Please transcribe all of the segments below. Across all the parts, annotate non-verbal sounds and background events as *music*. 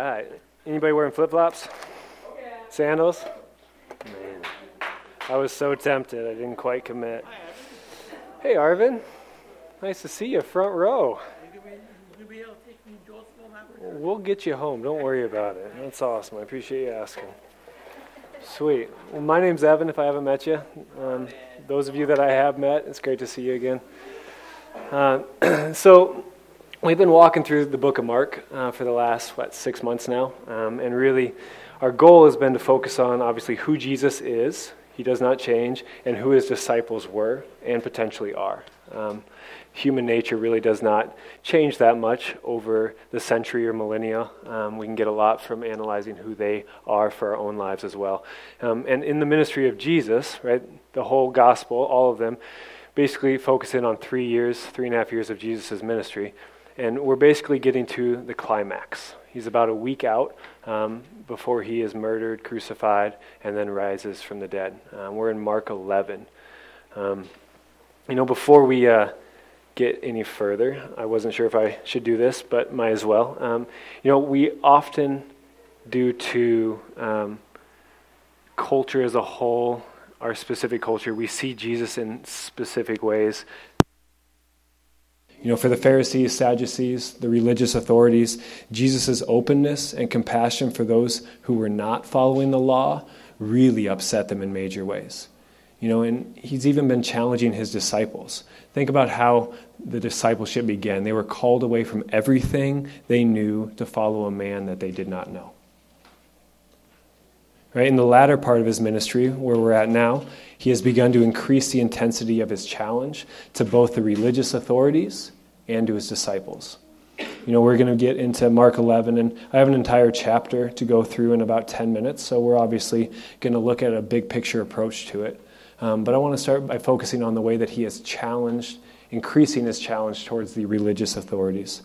right. Anybody wearing flip flops? Sandals? Man, I was so tempted. I didn't quite commit. Hey, Arvin. Nice to see you, front row. We'll get you home. Don't worry about it. That's awesome. I appreciate you asking. Sweet. Well, my name's Evan, if I haven't met you. Um, those of you that I have met, it's great to see you again. Uh, *clears throat* so, we've been walking through the book of Mark uh, for the last, what, six months now. Um, and really, our goal has been to focus on, obviously, who Jesus is. He does not change, and who his disciples were and potentially are. Um, human nature really does not change that much over the century or millennia. Um, we can get a lot from analyzing who they are for our own lives as well. Um, and in the ministry of Jesus, right, the whole gospel, all of them, basically focus in on three years, three and a half years of Jesus' ministry. And we're basically getting to the climax. He's about a week out um, before he is murdered, crucified, and then rises from the dead. Um, we're in Mark 11. Um, you know, before we. Uh, get any further. I wasn't sure if I should do this, but might as well. Um, you know, we often, due to um, culture as a whole, our specific culture, we see Jesus in specific ways. You know, for the Pharisees, Sadducees, the religious authorities, Jesus' openness and compassion for those who were not following the law really upset them in major ways. You know, and he's even been challenging his disciples. Think about how the discipleship began. They were called away from everything they knew to follow a man that they did not know. Right? In the latter part of his ministry, where we're at now, he has begun to increase the intensity of his challenge to both the religious authorities and to his disciples. You know, we're going to get into Mark 11, and I have an entire chapter to go through in about 10 minutes, so we're obviously going to look at a big picture approach to it. Um, but I want to start by focusing on the way that he has challenged increasing his challenge towards the religious authorities.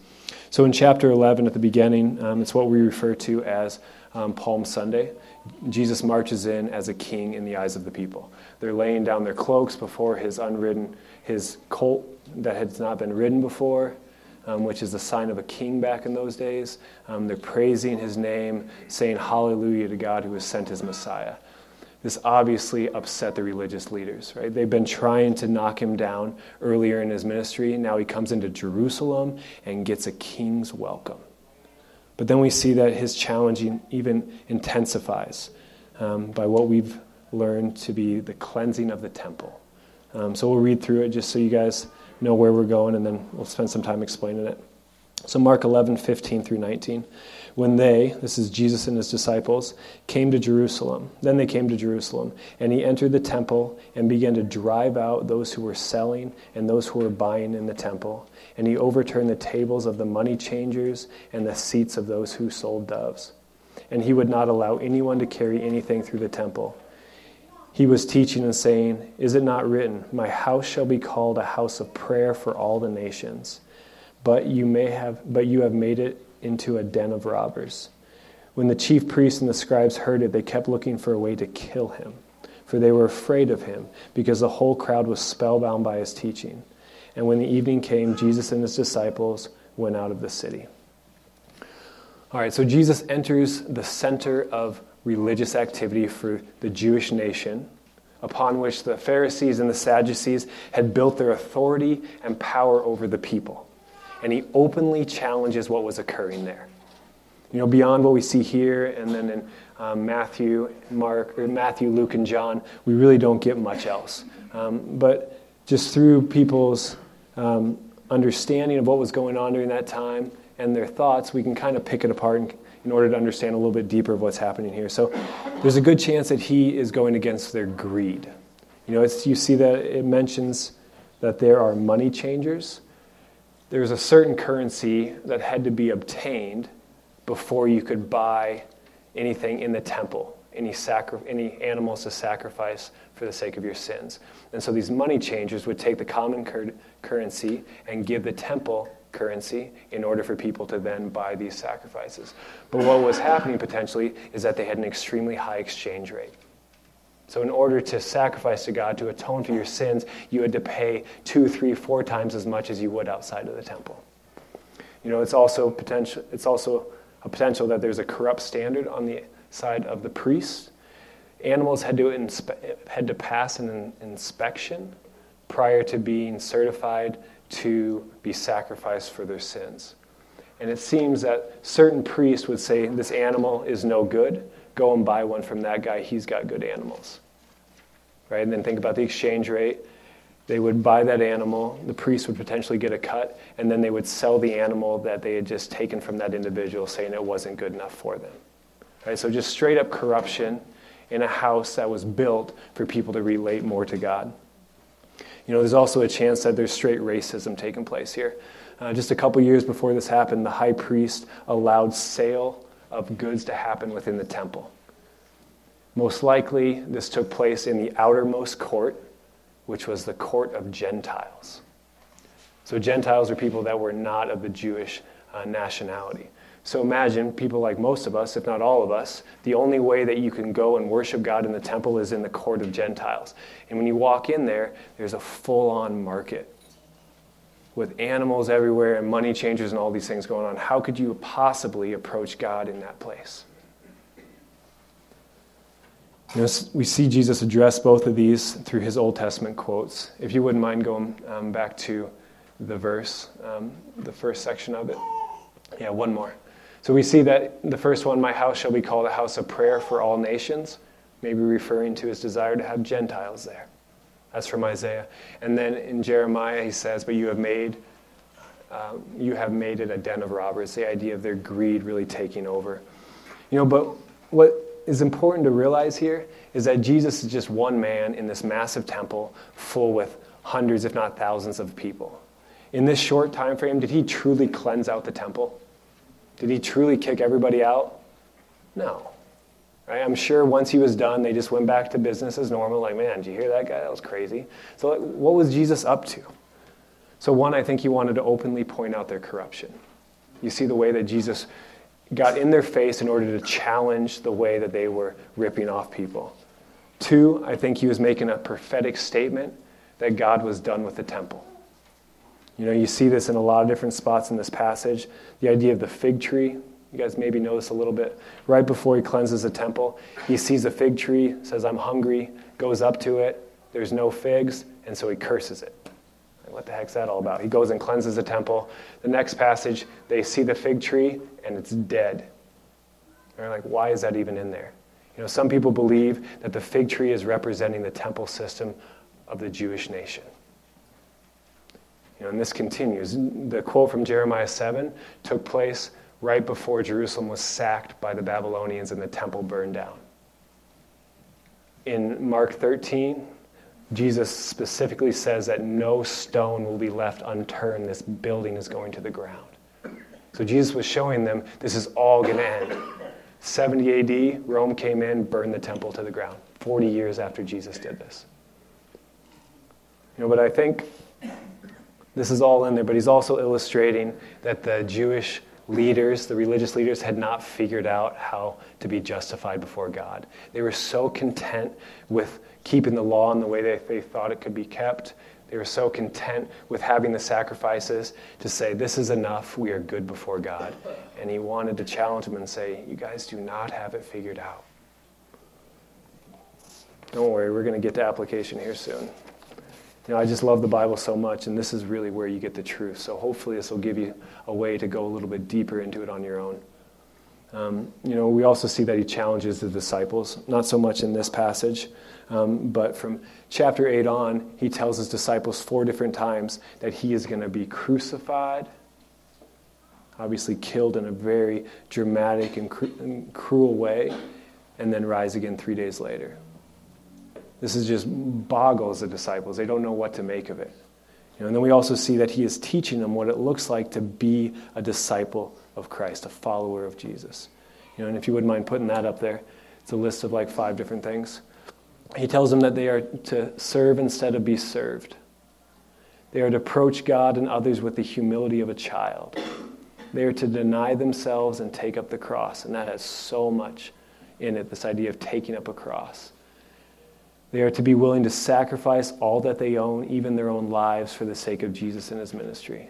So in chapter 11, at the beginning, um, it's what we refer to as um, Palm Sunday. Jesus marches in as a king in the eyes of the people. They're laying down their cloaks before his unridden, his colt that has not been ridden before, um, which is a sign of a king back in those days. Um, they're praising his name, saying hallelujah to God who has sent his Messiah. This obviously upset the religious leaders, right? They've been trying to knock him down earlier in his ministry. Now he comes into Jerusalem and gets a king's welcome. But then we see that his challenging even intensifies um, by what we've learned to be the cleansing of the temple. Um, so we'll read through it just so you guys know where we're going, and then we'll spend some time explaining it. So, Mark 11, 15 through 19 when they, this is Jesus and his disciples, came to Jerusalem. Then they came to Jerusalem, and he entered the temple and began to drive out those who were selling and those who were buying in the temple. And he overturned the tables of the money changers and the seats of those who sold doves. And he would not allow anyone to carry anything through the temple. He was teaching and saying, Is it not written, My house shall be called a house of prayer for all the nations? But you may have but you have made it into a den of robbers. When the chief priests and the scribes heard it, they kept looking for a way to kill him, for they were afraid of him, because the whole crowd was spellbound by his teaching. And when the evening came, Jesus and his disciples went out of the city. All right, so Jesus enters the center of religious activity for the Jewish nation, upon which the Pharisees and the Sadducees had built their authority and power over the people and he openly challenges what was occurring there. You know, beyond what we see here, and then in um, Matthew, Mark, or Matthew, Luke, and John, we really don't get much else. Um, but just through people's um, understanding of what was going on during that time and their thoughts, we can kind of pick it apart in, in order to understand a little bit deeper of what's happening here. So there's a good chance that he is going against their greed. You know, you see that it mentions that there are money changers There's a certain currency that had to be obtained before you could buy anything in the temple, any, sacri- any animals to sacrifice for the sake of your sins. And so these money changers would take the common cur- currency and give the temple currency in order for people to then buy these sacrifices. But what was happening potentially is that they had an extremely high exchange rate. So, in order to sacrifice to God, to atone for your sins, you had to pay two, three, four times as much as you would outside of the temple. You know, it's also potential. It's also a potential that there's a corrupt standard on the side of the priest. Animals had to, inspe- had to pass an inspection prior to being certified to be sacrificed for their sins. And it seems that certain priests would say, This animal is no good. Go and buy one from that guy. He's got good animals. Right? And then think about the exchange rate. They would buy that animal, the priest would potentially get a cut, and then they would sell the animal that they had just taken from that individual, saying it wasn't good enough for them. Right? So just straight up corruption in a house that was built for people to relate more to God. You know, there's also a chance that there's straight racism taking place here. Uh, just a couple years before this happened, the high priest allowed sale of goods to happen within the temple. Most likely, this took place in the outermost court, which was the court of Gentiles. So, Gentiles are people that were not of the Jewish uh, nationality. So imagine people like most of us, if not all of us, the only way that you can go and worship God in the temple is in the court of Gentiles. And when you walk in there, there's a full on market with animals everywhere and money changers and all these things going on. How could you possibly approach God in that place? You know, we see Jesus address both of these through his Old Testament quotes. If you wouldn't mind going um, back to the verse, um, the first section of it. Yeah, one more. So we see that the first one, my house shall be called a house of prayer for all nations, maybe referring to his desire to have Gentiles there. That's from Isaiah. And then in Jeremiah, he says, But you have made. Um, you have made it a den of robbers, the idea of their greed really taking over. You know, but what is important to realize here is that Jesus is just one man in this massive temple full with hundreds, if not thousands, of people. In this short time frame, did he truly cleanse out the temple? Did he truly kick everybody out? No. Right? I'm sure once he was done, they just went back to business as normal. Like, man, did you hear that guy? That was crazy. So, what was Jesus up to? So, one, I think he wanted to openly point out their corruption. You see the way that Jesus got in their face in order to challenge the way that they were ripping off people. Two, I think he was making a prophetic statement that God was done with the temple. You know, you see this in a lot of different spots in this passage. The idea of the fig tree, you guys maybe know this a little bit. Right before he cleanses the temple, he sees a fig tree, says, I'm hungry, goes up to it, there's no figs, and so he curses it. What the heck's that all about? He goes and cleanses the temple. The next passage, they see the fig tree, and it's dead. They're like, why is that even in there? You know, some people believe that the fig tree is representing the temple system of the Jewish nation. Know, and this continues. The quote from Jeremiah 7 took place right before Jerusalem was sacked by the Babylonians and the temple burned down. In Mark 13, Jesus specifically says that no stone will be left unturned. This building is going to the ground. So Jesus was showing them this is all going to end. 70 AD, Rome came in, burned the temple to the ground. 40 years after Jesus did this. You know, but I think this is all in there, but he's also illustrating that the Jewish leaders, the religious leaders, had not figured out how to be justified before God. They were so content with keeping the law in the way that they thought it could be kept. They were so content with having the sacrifices to say, This is enough, we are good before God. And he wanted to challenge them and say, You guys do not have it figured out. Don't worry, we're going to get to application here soon. You know, I just love the Bible so much, and this is really where you get the truth. So hopefully, this will give you a way to go a little bit deeper into it on your own. Um, you know, we also see that he challenges the disciples, not so much in this passage, um, but from chapter 8 on, he tells his disciples four different times that he is going to be crucified, obviously killed in a very dramatic and, and cruel way, and then rise again three days later. This is just boggles the disciples. They don't know what to make of it. You know, and then we also see that he is teaching them what it looks like to be a disciple of Christ, a follower of Jesus. You know, and if you wouldn't mind putting that up there, it's a list of like five different things. He tells them that they are to serve instead of be served. They are to approach God and others with the humility of a child. They are to deny themselves and take up the cross. And that has so much in it this idea of taking up a cross. They are to be willing to sacrifice all that they own, even their own lives, for the sake of Jesus and his ministry.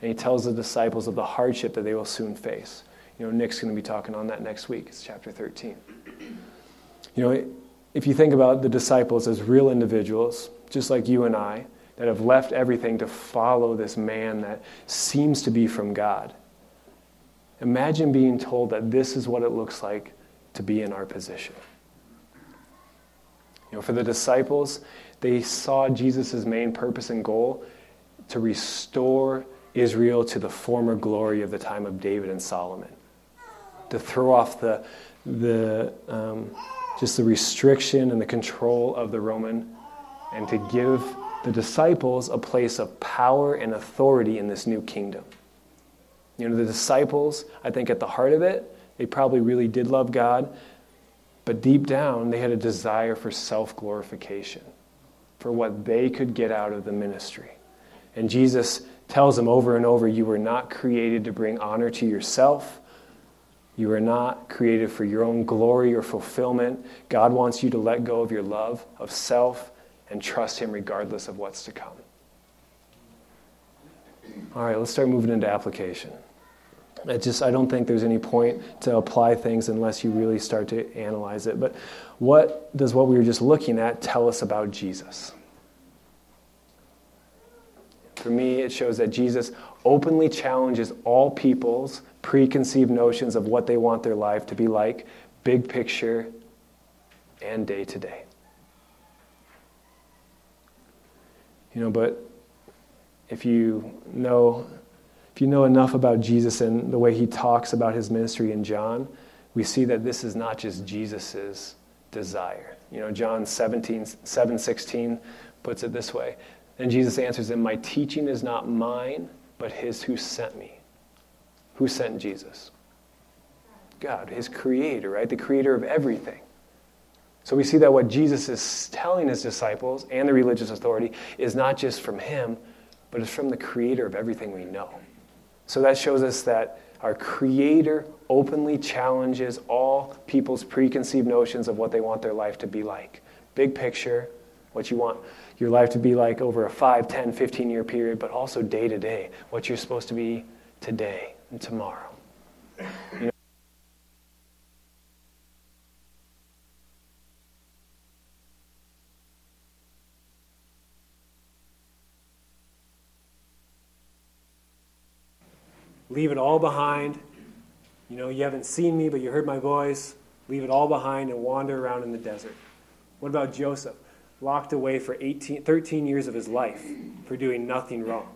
And he tells the disciples of the hardship that they will soon face. You know, Nick's going to be talking on that next week. It's chapter 13. You know, if you think about the disciples as real individuals, just like you and I, that have left everything to follow this man that seems to be from God. Imagine being told that this is what it looks like to be in our position. Know, for the disciples, they saw Jesus' main purpose and goal to restore Israel to the former glory of the time of David and Solomon, to throw off the, the, um, just the restriction and the control of the Roman, and to give the disciples a place of power and authority in this new kingdom. You know, the disciples, I think at the heart of it, they probably really did love God, but deep down, they had a desire for self glorification, for what they could get out of the ministry. And Jesus tells them over and over you were not created to bring honor to yourself. You are not created for your own glory or fulfillment. God wants you to let go of your love of self and trust Him regardless of what's to come. All right, let's start moving into application. I just I don't think there's any point to apply things unless you really start to analyze it. But what does what we were just looking at tell us about Jesus? For me, it shows that Jesus openly challenges all people's preconceived notions of what they want their life to be like, big picture and day to day. You know, but if you know if you know enough about Jesus and the way he talks about his ministry in John, we see that this is not just Jesus' desire. You know, John 17, 7 16 puts it this way. And Jesus answers him, My teaching is not mine, but his who sent me. Who sent Jesus? God, his creator, right? The creator of everything. So we see that what Jesus is telling his disciples and the religious authority is not just from him, but it's from the creator of everything we know. So that shows us that our Creator openly challenges all people's preconceived notions of what they want their life to be like. Big picture, what you want your life to be like over a 5, 10, 15 year period, but also day to day, what you're supposed to be today and tomorrow. You know, leave it all behind. You know, you haven't seen me, but you heard my voice. Leave it all behind and wander around in the desert. What about Joseph? Locked away for 18, 13 years of his life for doing nothing wrong.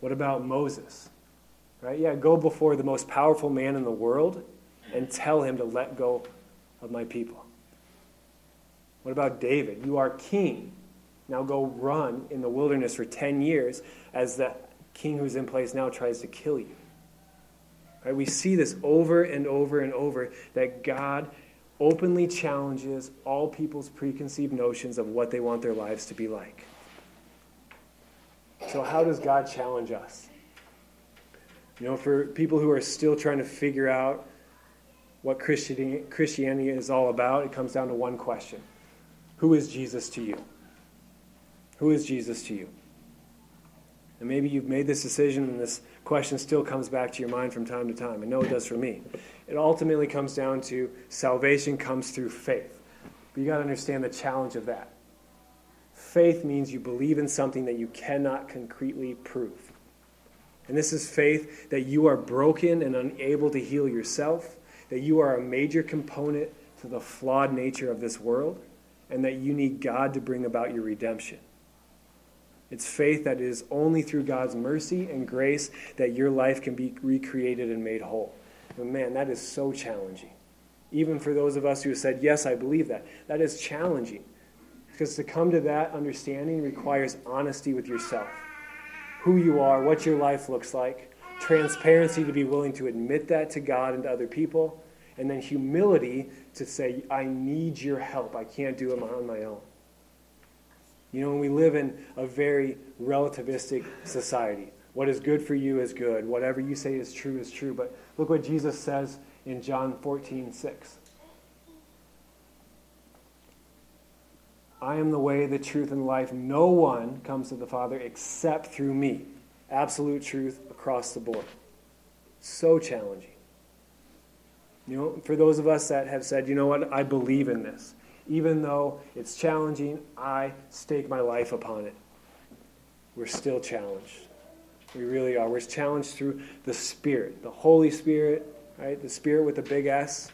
What about Moses? Right? Yeah, go before the most powerful man in the world and tell him to let go of my people. What about David? You are king. Now go run in the wilderness for 10 years as the king who's in place now tries to kill you. Right? We see this over and over and over that God openly challenges all people's preconceived notions of what they want their lives to be like. So, how does God challenge us? You know, for people who are still trying to figure out what Christianity is all about, it comes down to one question Who is Jesus to you? Who is Jesus to you? And maybe you've made this decision and this question still comes back to your mind from time to time. I know it does for me. It ultimately comes down to salvation comes through faith. But you got to understand the challenge of that. Faith means you believe in something that you cannot concretely prove. And this is faith that you are broken and unable to heal yourself, that you are a major component to the flawed nature of this world, and that you need God to bring about your redemption. It's faith that is only through God's mercy and grace that your life can be recreated and made whole. And man, that is so challenging. Even for those of us who have said, Yes, I believe that, that is challenging. Because to come to that understanding requires honesty with yourself who you are, what your life looks like, transparency to be willing to admit that to God and to other people, and then humility to say, I need your help. I can't do it on my own. You know, we live in a very relativistic society. What is good for you is good. Whatever you say is true is true. But look what Jesus says in John 14, 6. I am the way, the truth, and life. No one comes to the Father except through me. Absolute truth across the board. So challenging. You know, for those of us that have said, you know what, I believe in this. Even though it's challenging, I stake my life upon it. We're still challenged. We really are. We're challenged through the Spirit, the Holy Spirit, right? The Spirit with a big S.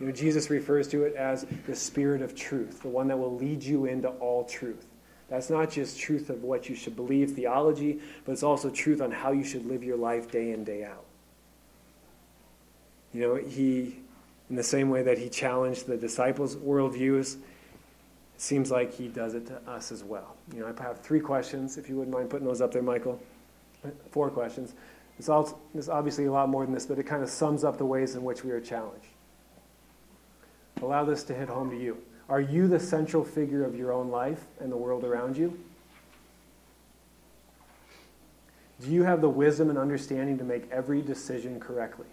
You know, Jesus refers to it as the Spirit of truth, the one that will lead you into all truth. That's not just truth of what you should believe, theology, but it's also truth on how you should live your life day in, day out. You know, he, in the same way that he challenged the disciples' worldviews, it seems like he does it to us as well. You know, I have three questions, if you wouldn't mind putting those up there, Michael. Four questions. It's, also, it's obviously a lot more than this, but it kind of sums up the ways in which we are challenged. Allow this to hit home to you. Are you the central figure of your own life and the world around you? Do you have the wisdom and understanding to make every decision correctly?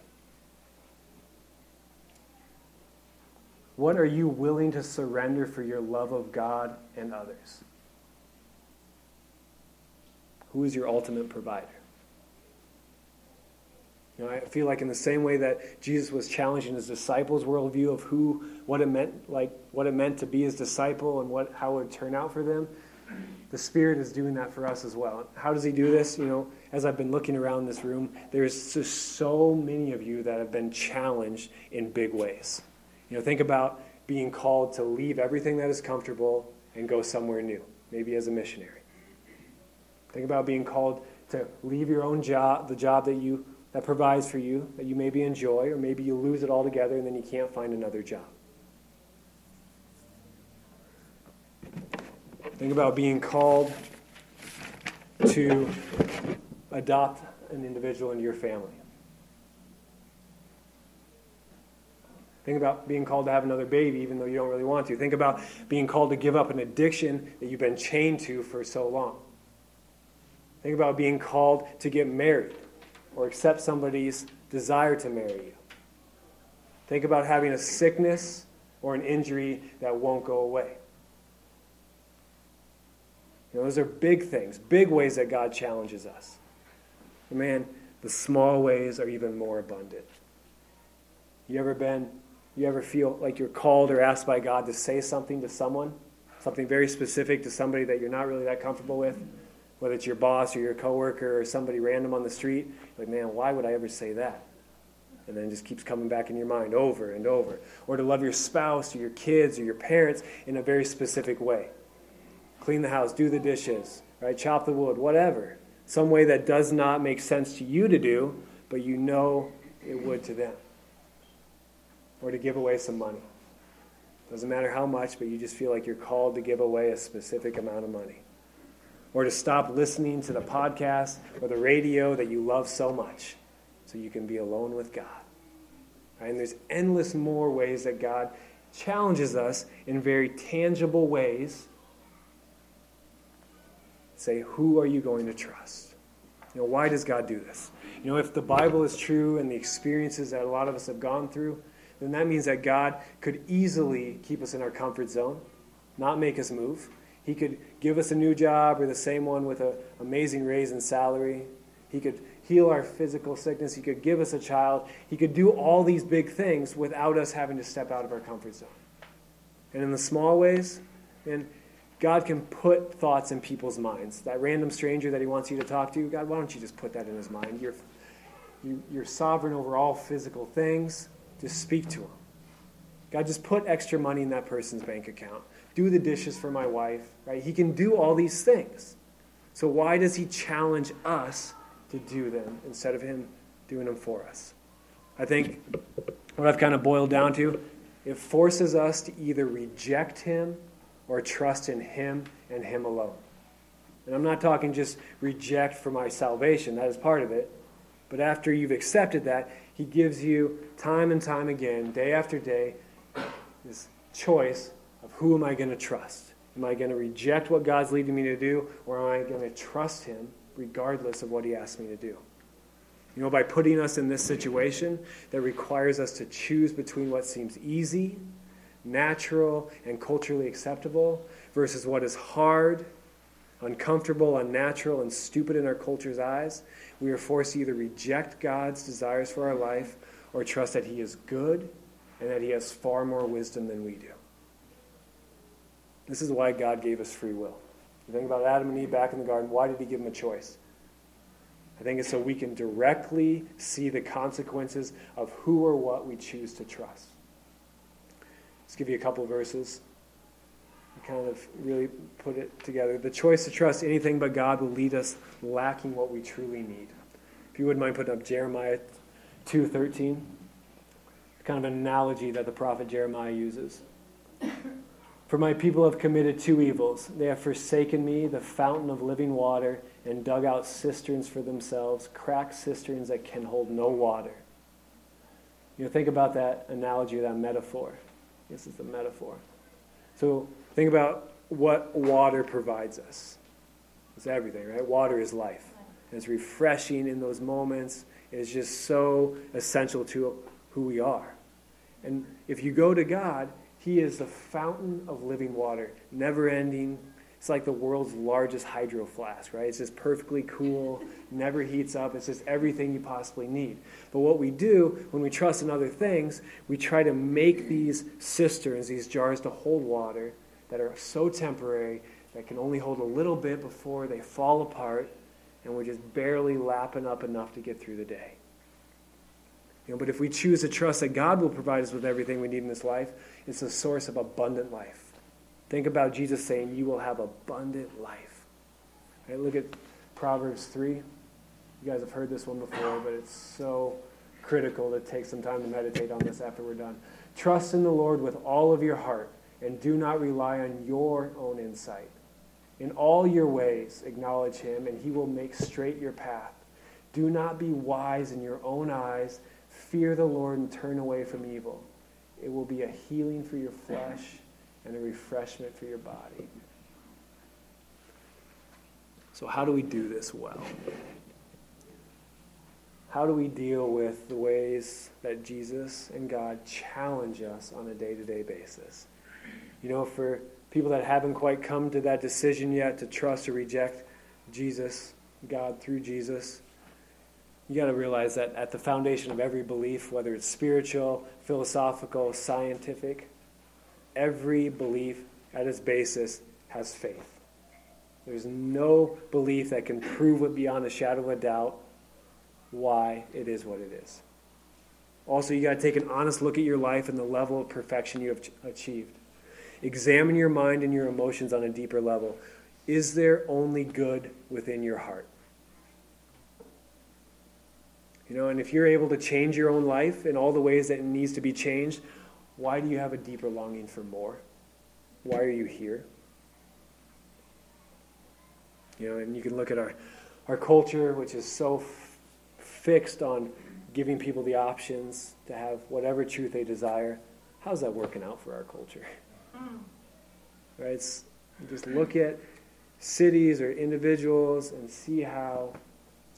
What are you willing to surrender for your love of God and others? Who is your ultimate provider? You know, I feel like in the same way that Jesus was challenging his disciples' worldview of who, what it meant, like what it meant to be his disciple and what how it would turn out for them, the Spirit is doing that for us as well. How does He do this? You know, as I've been looking around this room, there's just so many of you that have been challenged in big ways. You know, think about being called to leave everything that is comfortable and go somewhere new, maybe as a missionary. Think about being called to leave your own job, the job that you that provides for you, that you maybe enjoy, or maybe you lose it altogether and then you can't find another job. Think about being called to adopt an individual into your family. Think about being called to have another baby even though you don't really want to. Think about being called to give up an addiction that you've been chained to for so long. Think about being called to get married or accept somebody's desire to marry you. Think about having a sickness or an injury that won't go away. You know, those are big things, big ways that God challenges us. Man, the small ways are even more abundant. You ever been, you ever feel like you're called or asked by God to say something to someone? Something very specific to somebody that you're not really that comfortable with? whether it's your boss or your coworker or somebody random on the street, like, man, why would I ever say that? And then it just keeps coming back in your mind over and over. Or to love your spouse or your kids or your parents in a very specific way. Clean the house, do the dishes, right? Chop the wood, whatever. Some way that does not make sense to you to do, but you know it would to them. Or to give away some money. Doesn't matter how much, but you just feel like you're called to give away a specific amount of money or to stop listening to the podcast or the radio that you love so much so you can be alone with God. Right? And there's endless more ways that God challenges us in very tangible ways. Say, who are you going to trust? You know, why does God do this? You know, if the Bible is true and the experiences that a lot of us have gone through, then that means that God could easily keep us in our comfort zone, not make us move. He could give us a new job or the same one with an amazing raise in salary. He could heal our physical sickness. He could give us a child. He could do all these big things without us having to step out of our comfort zone. And in the small ways, and God can put thoughts in people's minds. That random stranger that He wants you to talk to, God, why don't you just put that in his mind? You're, you, you're sovereign over all physical things. Just speak to him. God, just put extra money in that person's bank account do the dishes for my wife, right? He can do all these things. So why does he challenge us to do them instead of him doing them for us? I think what I've kind of boiled down to, it forces us to either reject him or trust in him and him alone. And I'm not talking just reject for my salvation, that is part of it. But after you've accepted that, he gives you time and time again, day after day, this choice of who am I going to trust? Am I going to reject what God's leading me to do, or am I going to trust Him regardless of what He asks me to do? You know, by putting us in this situation that requires us to choose between what seems easy, natural, and culturally acceptable versus what is hard, uncomfortable, unnatural, and stupid in our culture's eyes, we are forced to either reject God's desires for our life or trust that He is good and that he has far more wisdom than we do. This is why God gave us free will. You think about Adam and Eve back in the garden, why did he give them a choice? I think it's so we can directly see the consequences of who or what we choose to trust. Let's give you a couple verses. Kind of really put it together. The choice to trust anything but God will lead us lacking what we truly need. If you wouldn't mind putting up Jeremiah 2:13, kind of an analogy that the prophet Jeremiah uses. For my people have committed two evils. They have forsaken me, the fountain of living water, and dug out cisterns for themselves, cracked cisterns that can hold no water. You know, think about that analogy, that metaphor. This is the metaphor. So think about what water provides us. It's everything, right? Water is life. And it's refreshing in those moments. It's just so essential to who we are. And if you go to God, He is the fountain of living water, never ending, it's like the world's largest hydro flask, right? It's just perfectly cool, never heats up. It's just everything you possibly need. But what we do when we trust in other things, we try to make these cisterns, these jars to hold water that are so temporary that can only hold a little bit before they fall apart, and we're just barely lapping up enough to get through the day. You know, but if we choose to trust that God will provide us with everything we need in this life, it's a source of abundant life. Think about Jesus saying, You will have abundant life. Right, look at Proverbs 3. You guys have heard this one before, but it's so critical to take some time to meditate on this after we're done. Trust in the Lord with all of your heart, and do not rely on your own insight. In all your ways, acknowledge him, and he will make straight your path. Do not be wise in your own eyes. Fear the Lord and turn away from evil. It will be a healing for your flesh and a refreshment for your body. So, how do we do this well? How do we deal with the ways that Jesus and God challenge us on a day to day basis? You know, for people that haven't quite come to that decision yet to trust or reject Jesus, God through Jesus, you got to realize that at the foundation of every belief, whether it's spiritual, philosophical, scientific, every belief at its basis has faith. There's no belief that can prove it beyond a shadow of a doubt why it is what it is. Also, you got to take an honest look at your life and the level of perfection you have achieved. Examine your mind and your emotions on a deeper level. Is there only good within your heart? You know, and if you're able to change your own life in all the ways that it needs to be changed, why do you have a deeper longing for more? Why are you here? You know, and you can look at our, our culture, which is so f- fixed on giving people the options to have whatever truth they desire. How's that working out for our culture? *laughs* Mm. Right? Just look at cities or individuals and see how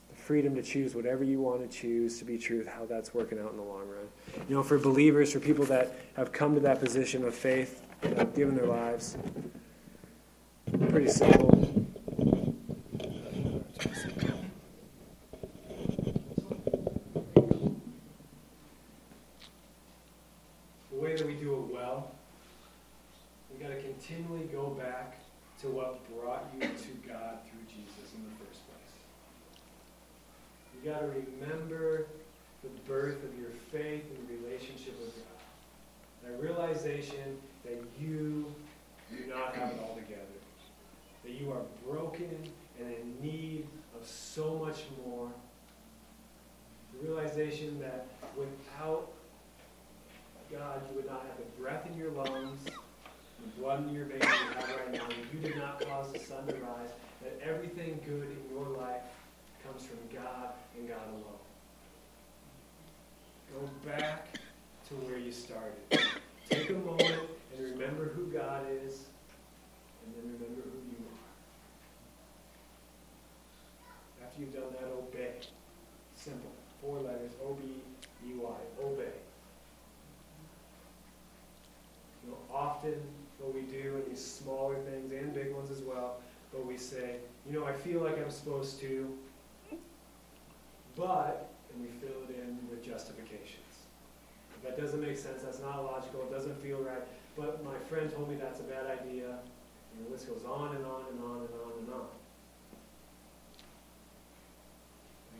the freedom to choose whatever you want to choose to be truth, how that's working out in the long run. You know, for believers, for people that have come to that position of faith, that have given their lives, pretty simple. The way that we do it well, we got to continually go back to what brought you to God through Jesus in the first place. You got to remember the birth of your faith and relationship with God. That realization that you do not have it all together. That you are broken and in need of so much more. The realization that without God, you would not have the breath in your lungs, the blood in your veins you have right now. You did not cause the sun to rise. That everything good in your life comes from God and God alone. Go back to where you started. Take a moment and remember who God is, and then remember who you are. After you've done that, obey. Simple. Four letters. O-B-E-Y. Obey. You know, often what we do in these smaller things and big ones as well, but we say, you know, I feel like I'm supposed to, but, and we fill it in with justifications. That that doesn't make sense, that's not logical, it doesn't feel right, but my friend told me that's a bad idea, and the list goes on and on and on and on and on.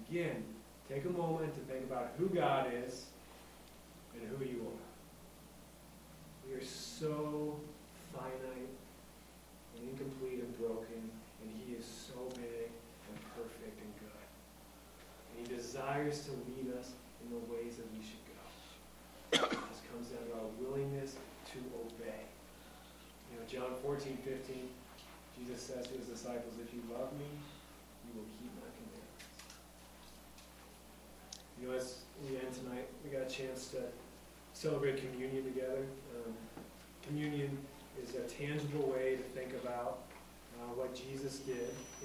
Again, take a moment to think about who God is and who you are so finite and incomplete and broken, and He is so big and perfect and good. And He desires to lead us in the ways that we should go. This comes down to our willingness to obey. You know, John 14, 15, Jesus says to his disciples, If you love me, you will keep my commandments. You know, as we end tonight, we got a chance to celebrate communion together. Um, communion is a tangible way to think about uh, what Jesus did in